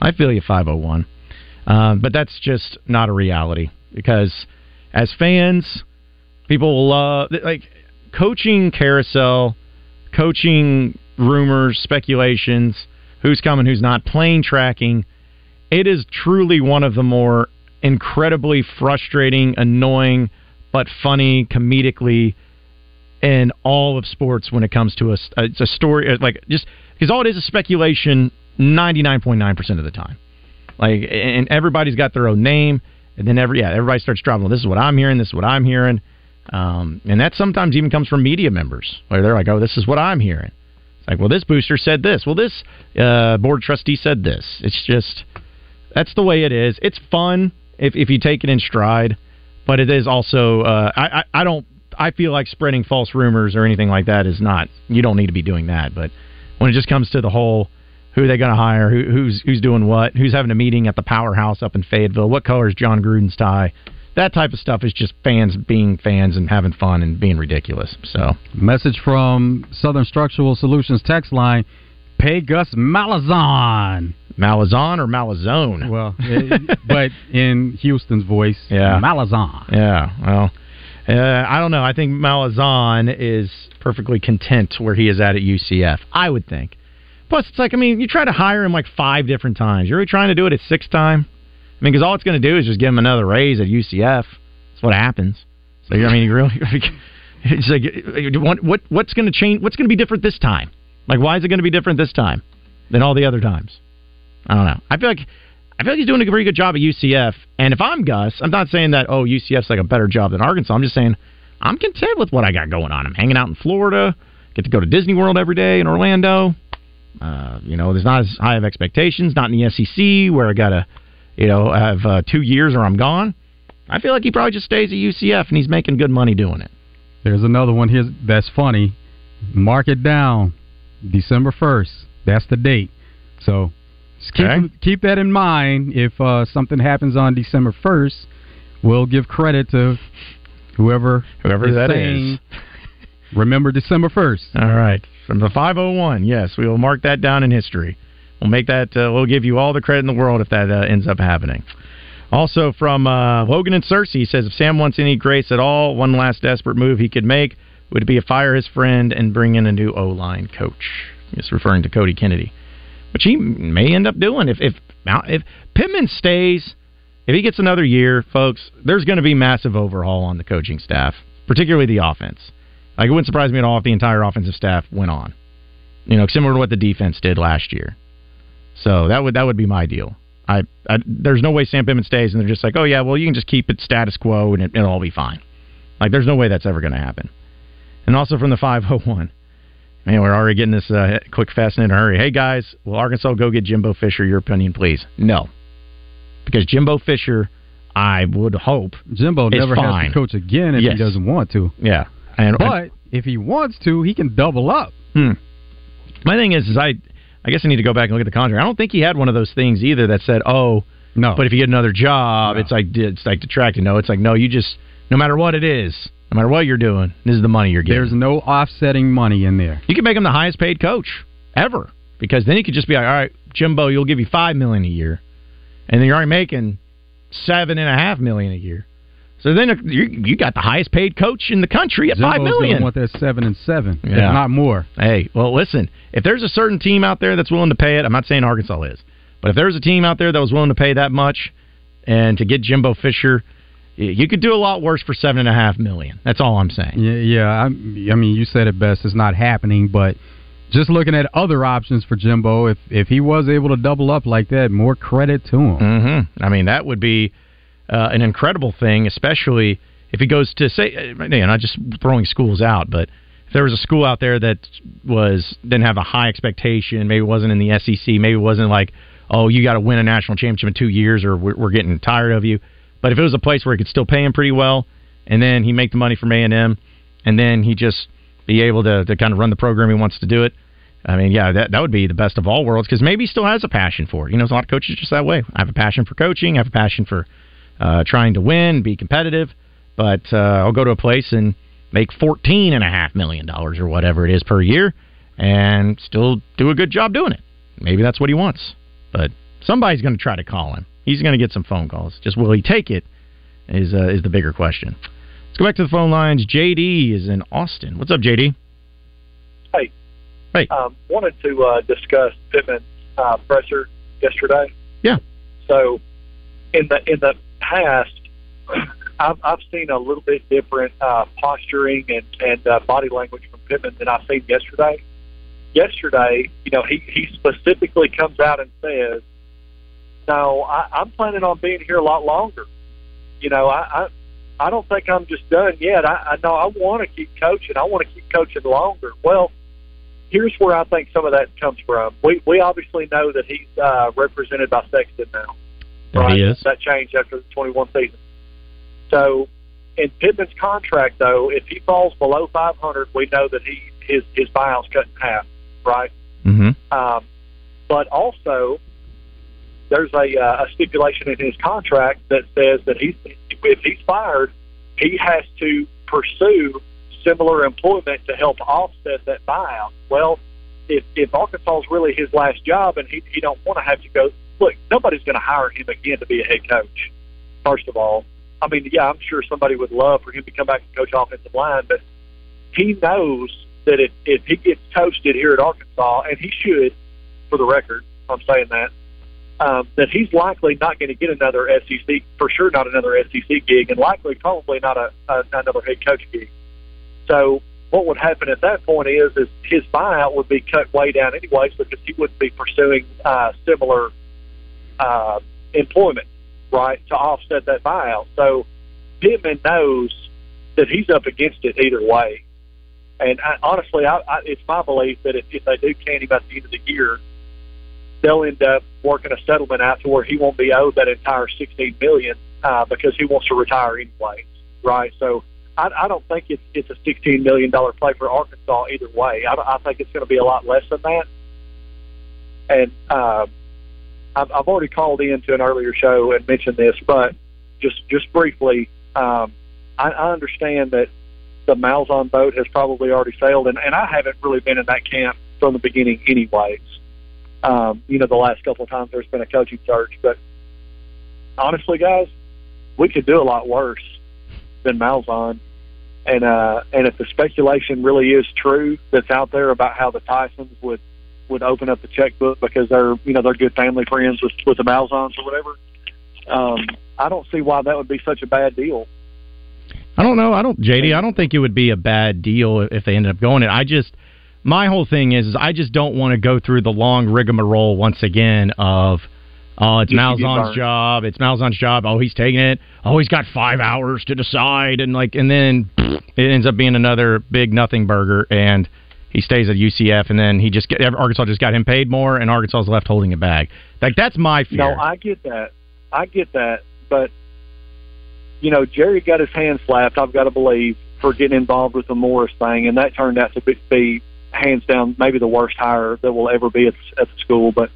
Speaker 7: I feel you, 501. Um, but that's just not a reality because as fans, people love like coaching carousel, coaching rumors, speculations, who's coming, who's not, plane tracking. It is truly one of the more incredibly frustrating, annoying, but funny comedically in all of sports when it comes to a, it's a story like just because all it is is speculation 99.9% of the time. Like, and everybody's got their own name, and then every yeah, everybody starts. Well, this is what I'm hearing. This is what I'm hearing, um, and that sometimes even comes from media members where they're like, "Oh, this is what I'm hearing." Like, well, this booster said this. Well, this uh, board trustee said this. It's just that's the way it is. It's fun if if you take it in stride, but it is also uh, I, I I don't I feel like spreading false rumors or anything like that is not. You don't need to be doing that, but when it just comes to the whole who are they going to hire, who, who's who's doing what, who's having a meeting at the powerhouse up in Fayetteville, what color is Jon Gruden's tie, that type of stuff is just fans being fans and having fun and being ridiculous. So
Speaker 8: Message from Southern Structural Solutions text line. Pay Gus Malazan.
Speaker 7: Malazan or Malazone?
Speaker 8: Well, it- but in Houston's voice,
Speaker 7: Yeah.
Speaker 8: Malazan.
Speaker 7: Yeah, well, uh, I don't know. I think Malazan is perfectly content where he is at at UCF. I would think. Plus, it's like I mean, you try to hire him like five different times. You're really trying to do it a sixth time. I mean, because all it's going to do is just give him another raise at UCF. That's what happens. So I mean, really, it's like what what what's going to change? What's going to be different this time? Like, why is it going to be different this time than all the other times? I don't know. I feel like I feel like he's doing a very good job at UCF. And if I'm Gus, I'm not saying that oh UCF's like a better job than Arkansas. I'm just saying I'm content with what I got going on. I'm hanging out in Florida, get to go to Disney World every day in Orlando. Uh, you know, there's not as high of expectations. Not in the SEC where I gotta, you know, have uh, two years or I'm gone. I feel like he probably just stays at UCF and he's making good money doing it.
Speaker 8: There's another one here that's funny. Mark it down. December 1st. That's the date. So keep,
Speaker 7: Okay.
Speaker 8: keep that in mind. If uh, something happens on December 1st, we'll give credit to whoever,
Speaker 7: Whoever
Speaker 8: is
Speaker 7: that
Speaker 8: saying,
Speaker 7: is.
Speaker 8: Remember December 1st.
Speaker 7: All right. From the 501, yes, we will mark that down in history. We'll make that, uh, we'll give you all the credit in the world if that uh, ends up happening. Also from uh, Logan and Searcy, he says if Sam wants any grace at all, one last desperate move he could make would be to fire his friend and bring in a new O line coach. He's referring to Cody Kennedy, which he may end up doing if if if Pittman stays. If he gets another year, folks, there's going to be massive overhaul on the coaching staff. particularly the offense. Like it wouldn't surprise me at all if the entire offensive staff went on. You know, similar to what the defense did last year. So that would that would be my deal. I, I there's no way Sam Pittman stays, and they're just like, oh yeah, well you can just keep it status quo and it, it'll all be fine. Like there's no way that's ever going to happen. And also from the 501, man, we're already getting this uh, quick, fast, and in a hurry. Hey guys, will Arkansas go get Jimbo Fisher? Your opinion, please. No, because Jimbo Fisher, I would hope
Speaker 8: Jimbo never
Speaker 7: fine.
Speaker 8: has to coach again if
Speaker 7: Yes.
Speaker 8: he doesn't want to.
Speaker 7: Yeah, and
Speaker 8: But if he wants to, he can double up.
Speaker 7: Hmm. My thing is, is I, I guess I need to go back and look at the contract. I don't think he had one of those things either that said, "Oh,
Speaker 8: no."
Speaker 7: But if you get another job, it's like it's like detracting. No, it's like no. You just no matter what it is, no matter what you're doing, this is the money you're getting.
Speaker 8: There's no offsetting money in there.
Speaker 7: You can make him the highest paid coach ever because then he could just be like, all right, Jimbo, you'll give you five million a year, and then you're already making seven and a half million a year. So then you you got the highest paid coach in the country at
Speaker 8: Jimbo's
Speaker 7: five million.
Speaker 8: want that seven and seven, if not more.
Speaker 7: Hey, well, listen. If there's a certain team out there that's willing to pay it, I'm not saying Arkansas is, but if there's a team out there that was willing to pay that much, and to get Jimbo Fisher, you could do a lot worse for seven and a half million. That's all I'm saying.
Speaker 8: Yeah, yeah. I, I mean, you said it best. It's not happening, but just looking at other options for Jimbo, if if he was able to double up like that, more credit to him.
Speaker 7: hmm I mean, that would be uh, an incredible thing, especially if he goes to say, uh, you know, not just throwing schools out, but if there was a school out there that was didn't have a high expectation, maybe wasn't in the SEC, maybe wasn't like, oh, you got to win a national championship in two years, or we're, we're getting tired of you. But if it was a place where he could still pay him pretty well, and then he make the money from A and M, and then he just be able to, to kind of run the program he wants to do it. I mean, yeah, that that would be the best of all worlds because maybe he still has a passion for it. You know, a lot of coaches just that way. I have a passion for coaching. I have a passion for uh, trying to win, be competitive. But uh, I'll go to a place and make fourteen and a half million dollars or whatever it is per year, and still do a good job doing it. Maybe that's what he wants. But somebody's going to try to call him. He's going to get some phone calls. Just will he take it? Is uh, is the bigger question. Let's go back to the phone lines. JD is in Austin. What's up, JD?
Speaker 17: Hey.
Speaker 7: Hey.
Speaker 17: Um, wanted to uh, discuss Pittman's uh, presser yesterday.
Speaker 7: Yeah.
Speaker 17: So, in the in the past, I've I've seen a little bit different uh, posturing and and uh, body language from Pittman than I've seen yesterday. Yesterday, you know, he he specifically comes out and says, "No, I, I'm planning on being here a lot longer. You know, I." I I don't think I'm just done yet. I, I know I want to keep coaching. I want to keep coaching longer. Well, here's where I think some of that comes from. We we obviously know that he's uh, represented by Sexton now.
Speaker 7: That he is.
Speaker 17: That changed after the 21 season. So, in Pittman's contract, though, if he falls below 500, we know that he his his buyout's cut in half, right?
Speaker 7: Mm-hmm.
Speaker 17: Um, but also, there's a, uh, a stipulation in his contract that says that he's if he's fired, he has to pursue similar employment to help offset that buyout. Well, if if Arkansas is really his last job and he he don't want to have to go, look, nobody's going to hire him again to be a head coach. First of all, I mean, yeah, I'm sure somebody would love for him to come back and coach offensive line, but he knows that if if he gets toasted here at Arkansas, and he should, for the record, I'm saying that um, that he's likely not going to get another SEC, for sure not another SEC gig, and likely probably not a, a another head coach gig. So what would happen at that point is is his buyout would be cut way down anyways because he wouldn't be pursuing uh, similar uh, employment, right, to offset that buyout. So Pittman knows that he's up against it either way. And I, honestly, I, I, it's my belief that if, if they do can him at the end of the year, they'll end up working a settlement out to where he won't be owed that entire sixteen million uh, because he wants to retire anyway, right? So I, I don't think it's it's a sixteen million dollar play for Arkansas either way. I, I think it's going to be a lot less than that. And uh, I've, I've already called in to an earlier show and mentioned this, but just just briefly, um, I, I understand that the Malzahn boat has probably already sailed, and, and I haven't really been in that camp from the beginning, anyways. Um, you know, the last couple of times there's been a coaching search, but honestly, guys, we could do a lot worse than Malzahn. And uh, and if the speculation really is true that's out there about how the Tysons would would open up the checkbook because they're you know they're good family friends with with the Malzahns or whatever, um, I don't see why that would be such a bad deal.
Speaker 7: I don't know. I don't, JD. I don't think it would be a bad deal if they ended up going it. I just, my whole thing is, is I just don't want to go through the long rigmarole once again of, oh, it's Malzahn's job. It's Malzahn's job. Oh, he's taking it. Oh, he's got five hours to decide, and like, and then it ends up being another big nothing burger, and he stays at UCF, and then he just get Arkansas just got him paid more, and Arkansas is left holding a bag. Like that's my fear.
Speaker 17: No, I get that. I get that. But, you know, Jerry got his hand slapped, I've got to believe, for getting involved with the Morris thing, and that turned out to be, be hands down maybe the worst hire that will ever be at, at the school. But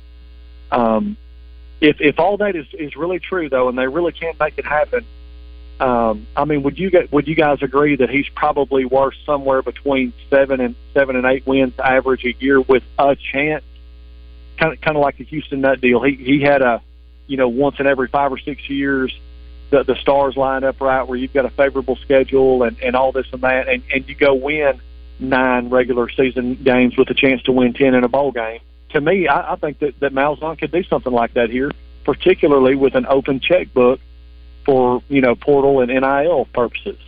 Speaker 17: um, if if all that is, is really true, though, and they really can't make it happen, um, I mean, would you get, would you guys agree that he's probably worth somewhere between seven and seven and eight wins average a year with a chance? Kind of kind of like the Houston Nutt deal. He he had a you know once in every five or six years the the stars line up right where you've got a favorable schedule and and all this and that and and you go win nine regular season games with a chance to win ten in a bowl game. To me, I, I think that that Malzahn could do something like that here, particularly with an open checkbook for you know portal and NIL purposes.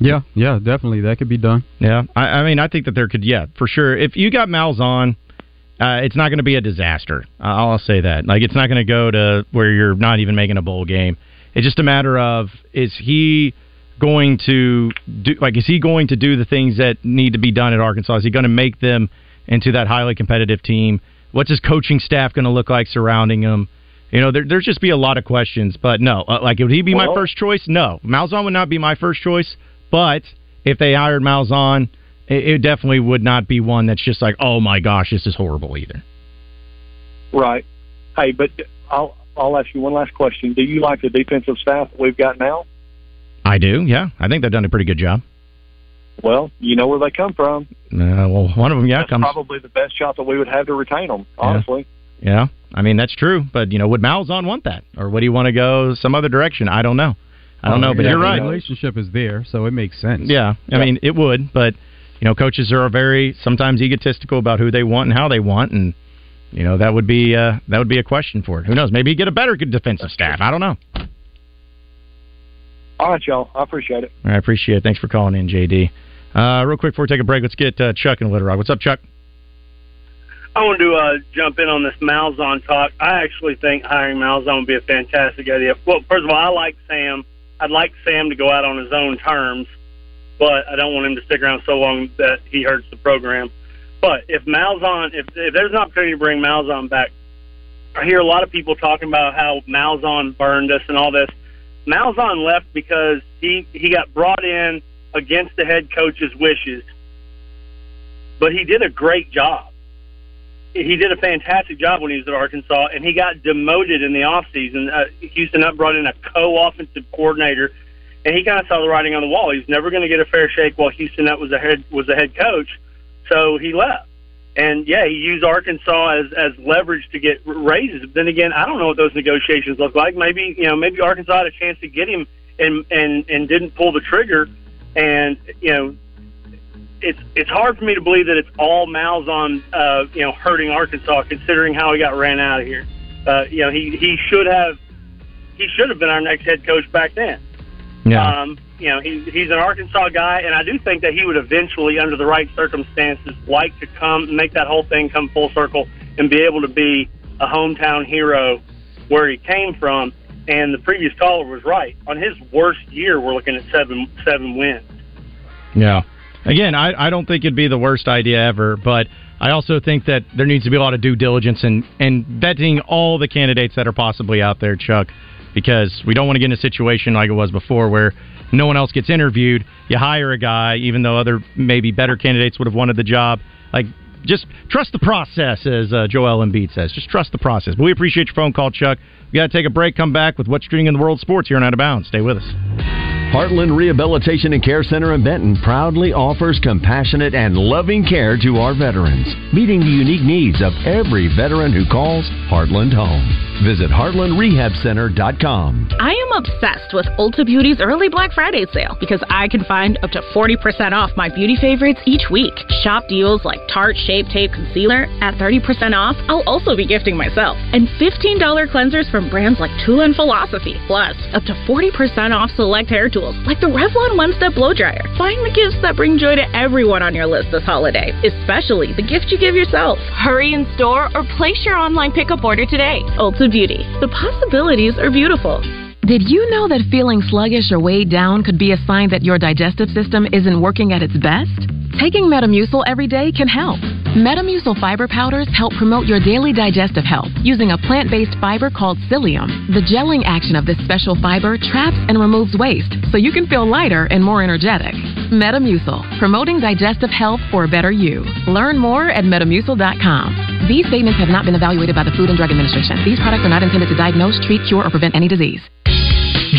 Speaker 8: Yeah, yeah, definitely that could be done.
Speaker 7: Yeah, I, I mean, I think that there could, yeah, for sure. If you got Malzahn, uh, it's not going to be a disaster. Uh, I'll say that. Like, it's not going to go to where you're not even making a bowl game. It's just a matter of is he going to do like is he going to do the things that need to be done at Arkansas? Is he going to make them into that highly competitive team? What's his coaching staff going to look like surrounding him? You know, there, there's just be a lot of questions. But no, uh, like would he be my first choice? No, Malzahn would not be my first choice. But if they hired Malzahn, it, it definitely would not be one that's just like, oh my gosh, this is horrible either.
Speaker 17: Right. Hey, but I'll I'll ask you one last question. Do you like the defensive staff that we've got now?
Speaker 7: I do, yeah. I think they've done a pretty good job.
Speaker 17: Well, you know where they come from.
Speaker 7: Uh, well, one of them, yeah,
Speaker 17: That's
Speaker 7: comes.
Speaker 17: probably the best shot that we would have to retain them. Honestly.
Speaker 7: Yeah, I mean that's true. But you know, would Malzahn want that, or would he want to go some other direction? I don't know. I don't know, but
Speaker 8: Yeah,
Speaker 7: you're right.
Speaker 8: the
Speaker 7: right.
Speaker 8: relationship is there, so it makes sense.
Speaker 7: Yeah, I mean it would, but you know, coaches are very sometimes egotistical about who they want and how they want, and you know that would be uh, that would be a question for it. Who knows? Maybe you get a better defensive staff. I don't know.
Speaker 17: All right, y'all. I appreciate it.
Speaker 7: I appreciate it. Thanks for calling in, JD. Uh, real quick before we take a break, let's get uh, Chuck in Little Rock. What's up, Chuck?
Speaker 18: I want to uh, jump in on this Malzahn talk. I actually think hiring Malzahn would be a fantastic idea. Well, first of all, I like Sam. I'd like Sam to go out on his own terms, but I don't want him to stick around so long that he hurts the program. But if Malzahn, if, if there's an opportunity to bring Malzahn back, I hear a lot of people talking about how Malzahn burned us and all this. Malzahn left because he he got brought in against the head coach's wishes, but he did a great job he did a fantastic job when he was at Arkansas, and he got demoted in the offseason. Uh, Houston Nutt brought in a co-offensive coordinator, and he kind of saw the writing on the wall. He was never going to get a fair shake while Houston Nutt was a head was a head coach, so he left. And yeah, he used Arkansas as as leverage to get raises. But then again, I don't know what those negotiations look like. Maybe you know, maybe Arkansas had a chance to get him and and and didn't pull the trigger. And you know, it's it's hard for me to believe that it's all Malzahn, uh, you know, hurting Arkansas, considering how he got ran out of here. Uh, you know, he he should have he should have been our next head coach back then.
Speaker 7: Yeah.
Speaker 18: Um, you know, he, he's an Arkansas guy, and I do think that he would eventually, under the right circumstances, like to come make that whole thing come full circle and be able to be a hometown hero where he came from. And the previous caller was right. On his worst year, we're looking at seven seven wins.
Speaker 7: Yeah. Again, I, I don't think it'd be the worst idea ever, but I also think that there needs to be a lot of due diligence and, and vetting all the candidates that are possibly out there, Chuck, because we don't want to get in a situation like it was before where no one else gets interviewed. You hire a guy, even though other maybe better candidates would have wanted the job. Like, just trust the process, as uh, Joel Embiid says. Just trust the process. But we appreciate your phone call, Chuck. We got to take a break. Come back with what's trending in the world sports here on Out of Bounds. Stay with us.
Speaker 19: Heartland Rehabilitation and Care Center in Benton proudly offers compassionate and loving care to our veterans, meeting the unique needs of every veteran who calls Heartland home. Visit heartlandrehabcenter.com.
Speaker 20: I am obsessed with Ulta Beauty's early Black Friday sale because I can find up to 40% off my beauty favorites each week. Shop deals like Tarte Shape Tape Concealer at 30% off. I'll also be gifting myself. And $15 cleansers from brands like Tula and Philosophy. Plus, up to 40% off select hair tools tools like the Revlon One Step Blow Dryer. Find the gifts that bring joy to everyone on your list this holiday, especially the gift you give yourself. Hurry in store or place your online pickup order today. Ulta Beauty. The possibilities are beautiful.
Speaker 21: Did you know that feeling sluggish or weighed down could be a sign that your digestive system isn't working at its best? Taking Metamucil every day can help. Metamucil fiber powders help promote your daily digestive health using a plant based fiber called psyllium. The gelling action of this special fiber traps and removes waste so you can feel lighter and more energetic. Metamucil, promoting digestive health for a better you. Learn more at metamucil.com. These statements have not been evaluated by the Food and Drug Administration. These products are not intended to diagnose, treat, cure, or prevent any disease.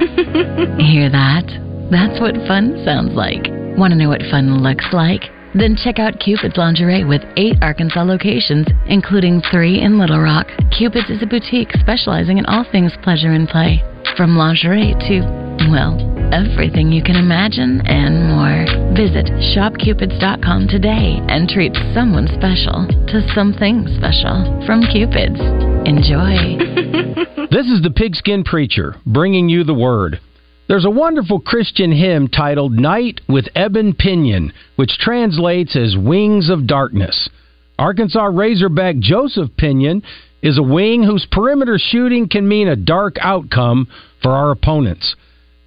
Speaker 22: Hear that? That's what fun sounds like. Want to know what fun looks like? Then check out Cupid's Lingerie with eight Arkansas locations, including three in Little Rock. Cupid's is a boutique specializing in all things pleasure and play, from lingerie to, well, everything you can imagine and more. Visit shopcupids.com today and treat someone special to something special from Cupid's. Enjoy.
Speaker 23: This is the Pigskin Preacher bringing you the word. There's a wonderful Christian hymn titled Night with Ebon Pinion, which translates as Wings of Darkness. Arkansas Razorback Joseph Pinion is a wing whose perimeter shooting can mean a dark outcome for our opponents.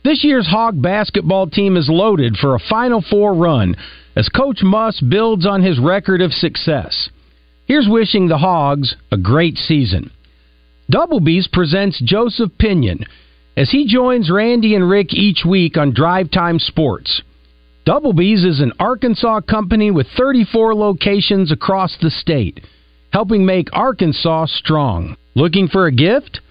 Speaker 23: This year's Hog basketball team is loaded for a Final Four run as Coach Muss builds on his record of success. Here's wishing the Hogs a great season. Double B's presents Joseph Pinion as he joins Randy and Rick each week on Drive Time Sports. Double B's is an Arkansas company with 34 locations across the state, helping make Arkansas strong. Looking for a gift?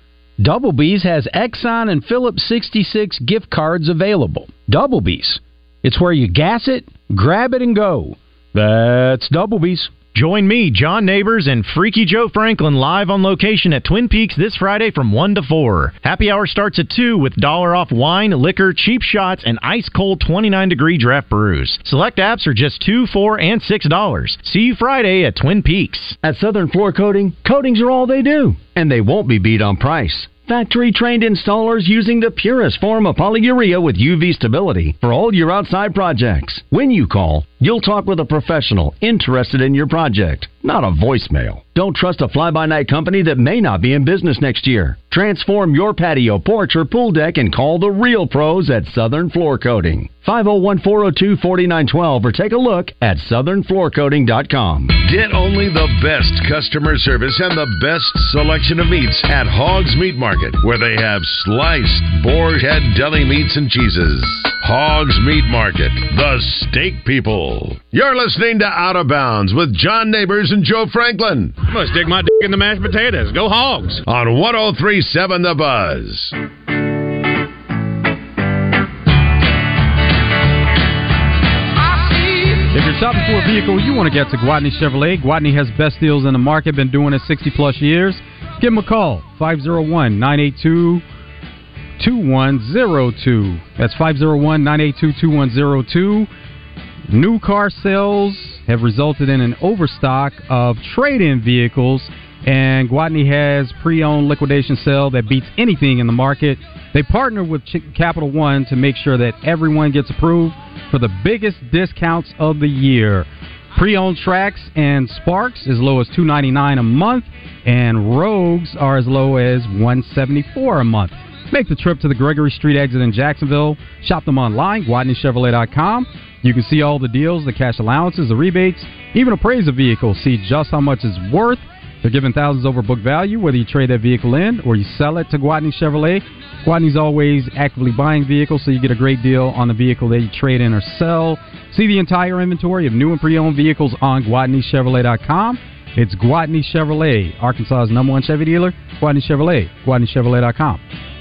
Speaker 23: Double B's has Exxon and Phillips 66 gift cards available. Double B's. It's where you gas it, grab it, and go. That's Double B's.
Speaker 7: Join me, John Neighbors, and Freaky Joe Franklin live on location at Twin Peaks this Friday from 1 to 4. Happy hour starts at 2 with dollar off wine, liquor, cheap shots, and ice cold 29 degree draft brews. Select apps are just 2 4 and $6. See you Friday at Twin Peaks.
Speaker 19: At Southern Floor Coating, coatings are all they do, and they won't be beat on price. Factory trained installers using the purest form of polyurea with UV stability for all your outside projects. When you call, you'll talk with a professional interested in your project, not a voicemail. Don't trust a fly by night company that may not be in business next year. Transform your patio, porch, or pool deck and call the real pros at Southern Floor Coating. 501 402 4912 or take a look at southernfloorcoating.com.
Speaker 2: Get only the best customer service and the best selection of meats at Hogs Meat Market, where they have sliced boar head deli meats and cheeses. Hogs Meat Market, the steak people. You're listening to Out of Bounds with John Neighbors and Joe Franklin I
Speaker 3: must dig my dick in the mashed potatoes. Go Hogs.
Speaker 2: on 1037 The Buzz.
Speaker 8: If you're shopping for a vehicle, you want to get to Gwatney Chevrolet. Gwatney has best deals in the market, been doing it 60 plus years. Give them a call, 501 982 2102. That's 501 982 2102. New car sales have resulted in an overstock of trade in vehicles, and Gwatney has pre owned liquidation sale that beats anything in the market. They partner with Capital One to make sure that everyone gets approved for the biggest discounts of the year. Pre-owned Trax and Sparks as low as two ninety nine a month, and Rogues are as low as one seventy four a month. Make the trip to the Gregory Street exit in Jacksonville. Shop them online, GwatneyChevrolet.com. You can see all the deals, the cash allowances, the rebates, even appraise a vehicle. See just how much it's worth. They're giving thousands over book value, whether you trade that vehicle in or you sell it to Gwatney Chevrolet. Gwatney's always actively buying vehicles, so you get a great deal on the vehicle that you trade in or sell. See the entire inventory of new and pre-owned vehicles on GwatneyChevrolet.com. It's Gwatney Chevrolet, Arkansas's number one Chevy dealer. Gwatney Chevrolet, GwatneyChevrolet.com.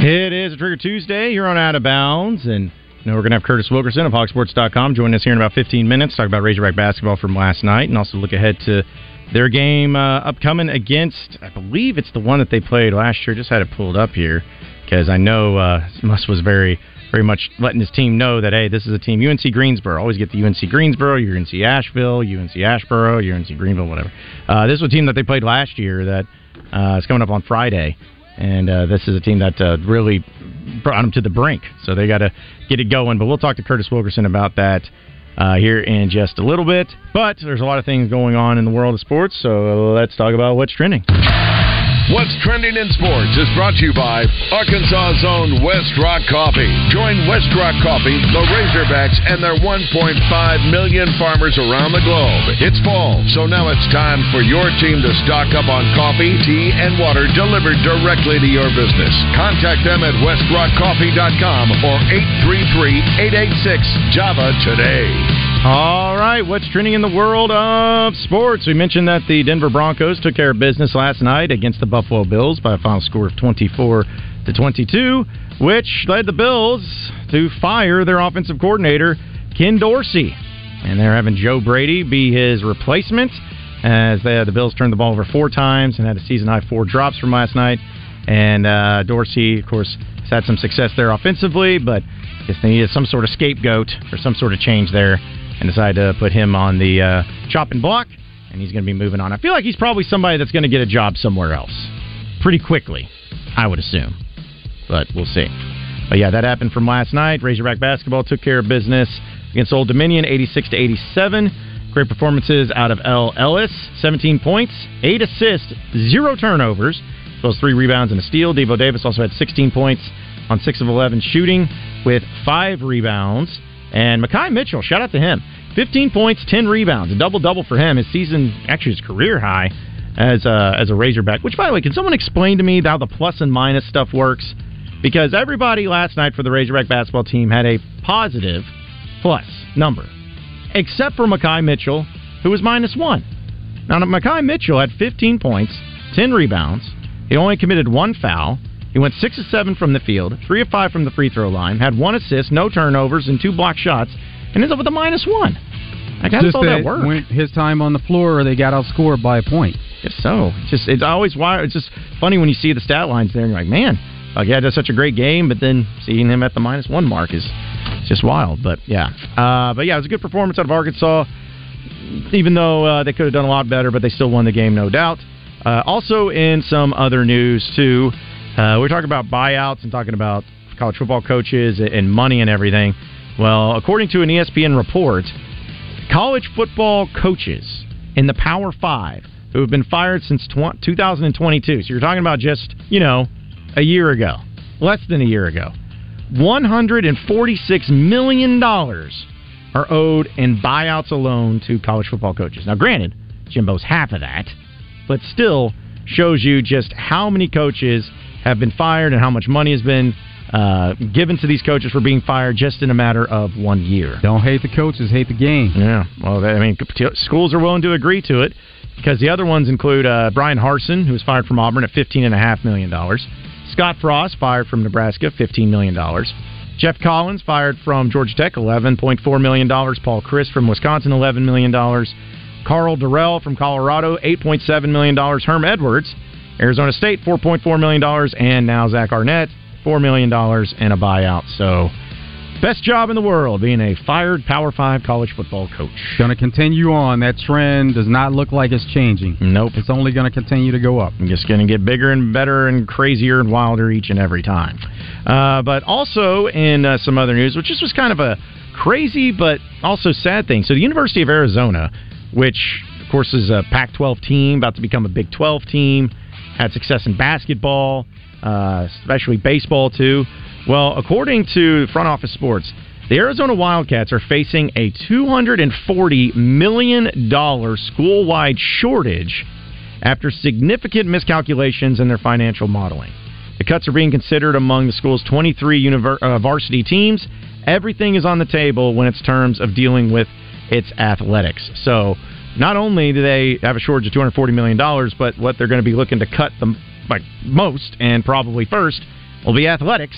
Speaker 7: It is a Trigger Tuesday here on Out of Bounds, and you know, we're going to have Curtis Wilkerson of HawgSports.com join us here in about 15 minutes, talk about Razorback basketball from last night, and also look ahead to their game uh, upcoming against, I believe it's the one that they played last year. Just had it pulled up here because I know uh, was very, very much letting his team know that hey, this is a team. UNC Greensboro always get the UNC Greensboro, UNC Asheville, UNC Asheboro, UNC Greenville, whatever. Uh, this was a team that they played last year that uh, is coming up on Friday, and uh, this is a team that uh, really brought them to the brink. So they got to get it going. But we'll talk to Curtis Wilkerson about that uh, here in just a little bit. But there's a lot of things going on in the world of sports, so let's talk about what's trending.
Speaker 2: What's trending in sports is brought to you by Arkansas's own West Rock Coffee. Join West Rock Coffee, the Razorbacks, and their 1.5 million farmers around the globe. It's fall, so now it's time for your team to stock up on coffee, tea, and water delivered directly to your business. Contact them at westrockcoffee.com or 833-886-JAVA today.
Speaker 7: All right, what's trending in the world of sports? We mentioned that the Denver Broncos took care of business last night against the Buffalo Bills by a final score of 24 to 22, which led the Bills to fire their offensive coordinator, Ken Dorsey. And they're having Joe Brady be his replacement as they, the Bills turned the ball over four times and had a season high four drops from last night. And uh, Dorsey, of course, has had some success there offensively, but I guess they needed some sort of scapegoat or some sort of change there and decided to put him on the uh, chopping block, and he's going to be moving on. I feel like he's probably somebody that's going to get a job somewhere else pretty quickly, I would assume, but we'll see. But yeah, that happened from last night. Razorback basketball took care of business against Old Dominion, 86 to 87. Great performances out of El Ellis, 17 points, 8 assists, 0 turnovers, as 3 rebounds and a steal. Devo Davis also had 16 points on 6 of 11 shooting with 5 rebounds. And Makhi Mitchell, shout out to him. 15 points, 10 rebounds, a double double for him. His season, actually, his career high as a, as a Razorback. Which, by the way, can someone explain to me how the plus and minus stuff works? Because everybody last night for the Razorback basketball team had a positive plus number, except for Makhi Mitchell, who was minus one. Now, Makhi Mitchell had 15 points, 10 rebounds. He only committed one foul. He went six of seven from the field, three of five from the free throw line, had one assist, no turnovers, and two block shots, and ends up with a minus one. I got
Speaker 8: Just
Speaker 7: all that
Speaker 8: that
Speaker 7: work.
Speaker 8: went his time on the floor, or they got outscored by a point.
Speaker 7: If so. It's just it's always why it's just funny when you see the stat lines there and you're like, man, like yeah, does such a great game, but then seeing him at the minus one mark is just wild. But yeah, uh, but yeah, it was a good performance out of Arkansas. Even though uh, they could have done a lot better, but they still won the game, no doubt. Uh, also, in some other news too, uh, we're talking about buyouts and talking about college football coaches and money and everything. Well, according to an ESPN report, college football coaches in the Power Five who have been fired since 2022. So you're talking about just, you know, a year ago, less than a year ago. $146 million are owed in buyouts alone to college football coaches. Now, granted, Jimbo's half of that, but still shows you just how many coaches have been fired and how much money has been uh, given to these coaches for being fired just in a matter of one year.
Speaker 8: Don't hate the coaches, hate the game.
Speaker 7: Yeah, well, that- I mean, schools are willing to agree to it because the other ones include uh, Bryan Harsin, who was fired from Auburn at $15.5 million. Scott Frost, fired from Nebraska, $15 million. Geoff Collins, fired from Georgia Tech, $11.4 million. Paul Chryst from Wisconsin, $11 million. Karl Dorrell from Colorado, $8.7 million. Herm Edwards, Arizona State, $4.4 million. And now Zach Arnett, $4 million and a buyout. So, best job in the world being a fired Power 5 college football coach.
Speaker 8: Going to continue on. That trend does not look like it's changing.
Speaker 7: Nope.
Speaker 8: It's only going to continue to go up.
Speaker 7: Just going to get bigger and better and crazier and wilder each and every time. Uh, but also in uh, some other news, which just was kind of a crazy but also sad thing. So the University of Arizona, which of course is a Pac-12 team about to become a Big 12 team, had success in basketball, uh, especially baseball too. Well, according to Front Office Sports, the Arizona Wildcats are facing a $240 million school-wide shortage after significant miscalculations in their financial modeling. The cuts are being considered among the school's 23 univer- uh, varsity teams. Everything is on the table when it's terms of dealing with its athletics. So, not only do they have a shortage of 240 million dollars, but what they're going to be looking to cut the like most and probably first will be athletics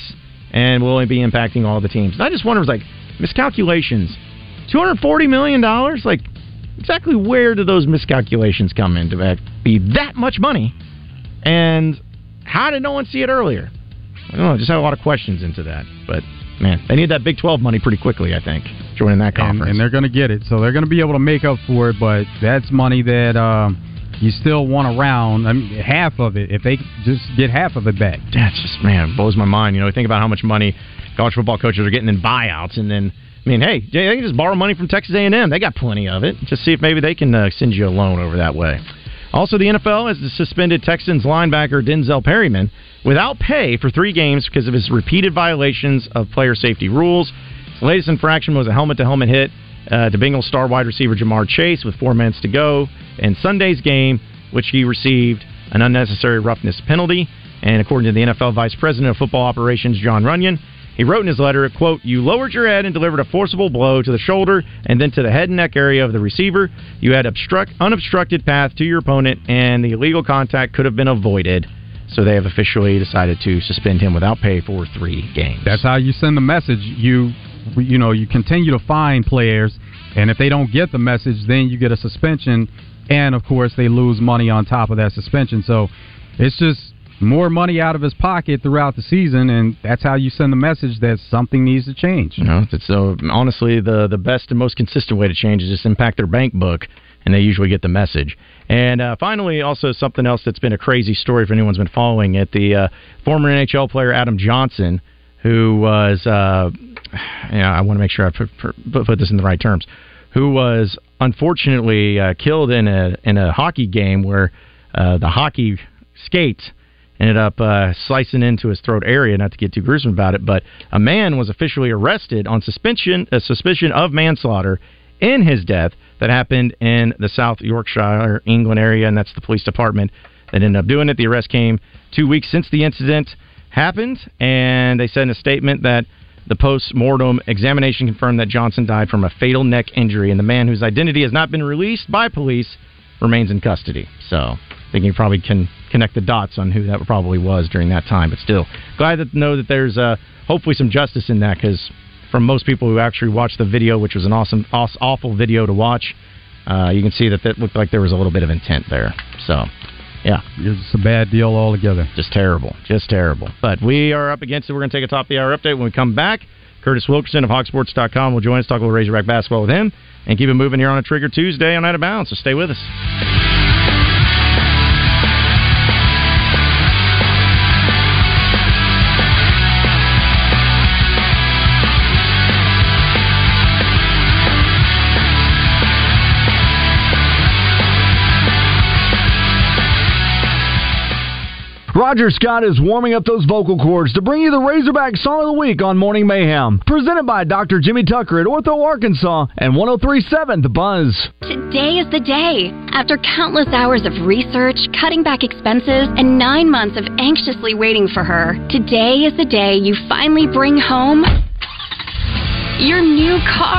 Speaker 7: and will only be impacting all the teams. And I just wonder, was like, miscalculations. $240 million? Like, exactly where do those miscalculations come in to be that much money? And how did no one see it earlier? I don't know. I just have a lot of questions into that. But, man, they need that Big 12 money pretty quickly, I think, joining that conference.
Speaker 8: And, and they're going to get it. So they're going to be able to make up for it, but that's money that. Um, you still want around I mean, half of it if they just get half of it back.
Speaker 7: That's just man blows my mind. You know, think about how much money college football coaches are getting in buyouts, and then I mean, hey, they can just borrow money from Texas A&M. They got plenty of it. Just see if maybe they can uh, send you a loan over that way. Also, the NFL has suspended Texans linebacker Denzel Perryman without pay for three games because of his repeated violations of player safety rules. His latest infraction was a helmet-to-helmet hit uh, to Bengals star wide receiver Ja'Marr Chase with four minutes to go in Sunday's game, which he received an unnecessary roughness penalty. And according to the NFL Vice President of Football Operations, Jon Runyan, he wrote in his letter, quote, You lowered your head and delivered a forcible blow to the shoulder and then to the head and neck area of the receiver. You had obstruct, unobstructed path to your opponent, and the illegal contact could have been avoided. So they have officially decided to suspend him without pay for three games.
Speaker 8: That's how you send the message. You you know, you continue to find players, and if they don't get the message, then you get a suspension, and of course they lose money on top of that suspension. So it's just more money out of his pocket throughout the season, and that's how you send the message that something needs to change.
Speaker 7: You know, so honestly, the the best and most consistent way to change is just impact their bank book, and they usually get the message. And uh, finally, also something else that's been a crazy story if anyone's been following it: the uh, former NHL player Adam Johnson, who was, uh, yeah, I want to make sure I put, put, this in the right terms, who was unfortunately uh, killed in a in a hockey game where uh, the hockey skates ended up uh, slicing into his throat area. Not to get too gruesome about it, but a man was officially arrested on suspension a suspicion of manslaughter in his death that happened in the South Yorkshire, England area, and that's the police department that ended up doing it. The arrest came two weeks since the incident happened, and they said in a statement that the post mortem examination confirmed that Johnson died from a fatal neck injury, and the man whose identity has not been released by police remains in custody. So I think you probably can connect the dots on who that probably was during that time. But still, glad to know that there's uh, hopefully some justice in that because from most people who actually watched the video, which was an awesome, awful video to watch, uh, you can see that that looked like there was a little bit of intent there. So, yeah,
Speaker 8: it's a bad deal altogether.
Speaker 7: Just terrible, just terrible. But we are up against it. We're going to take a top of the hour update when we come back. Curtis Wilkerson of HawgSports.com will join us, talk a little Razorback basketball with him, and keep it moving here on a Trigger Tuesday on Out of Bounds. So stay with us.
Speaker 15: Roger Scott is warming up those vocal cords to bring you the Razorback Song of the Week on Morning Mayhem. Presented by Dr. Jimmy Tucker at Ortho Arkansas and 1037 The Buzz.
Speaker 24: Today is the day. After countless hours of research, cutting back expenses, and nine months of anxiously waiting for her, today is the day you finally bring home your new car.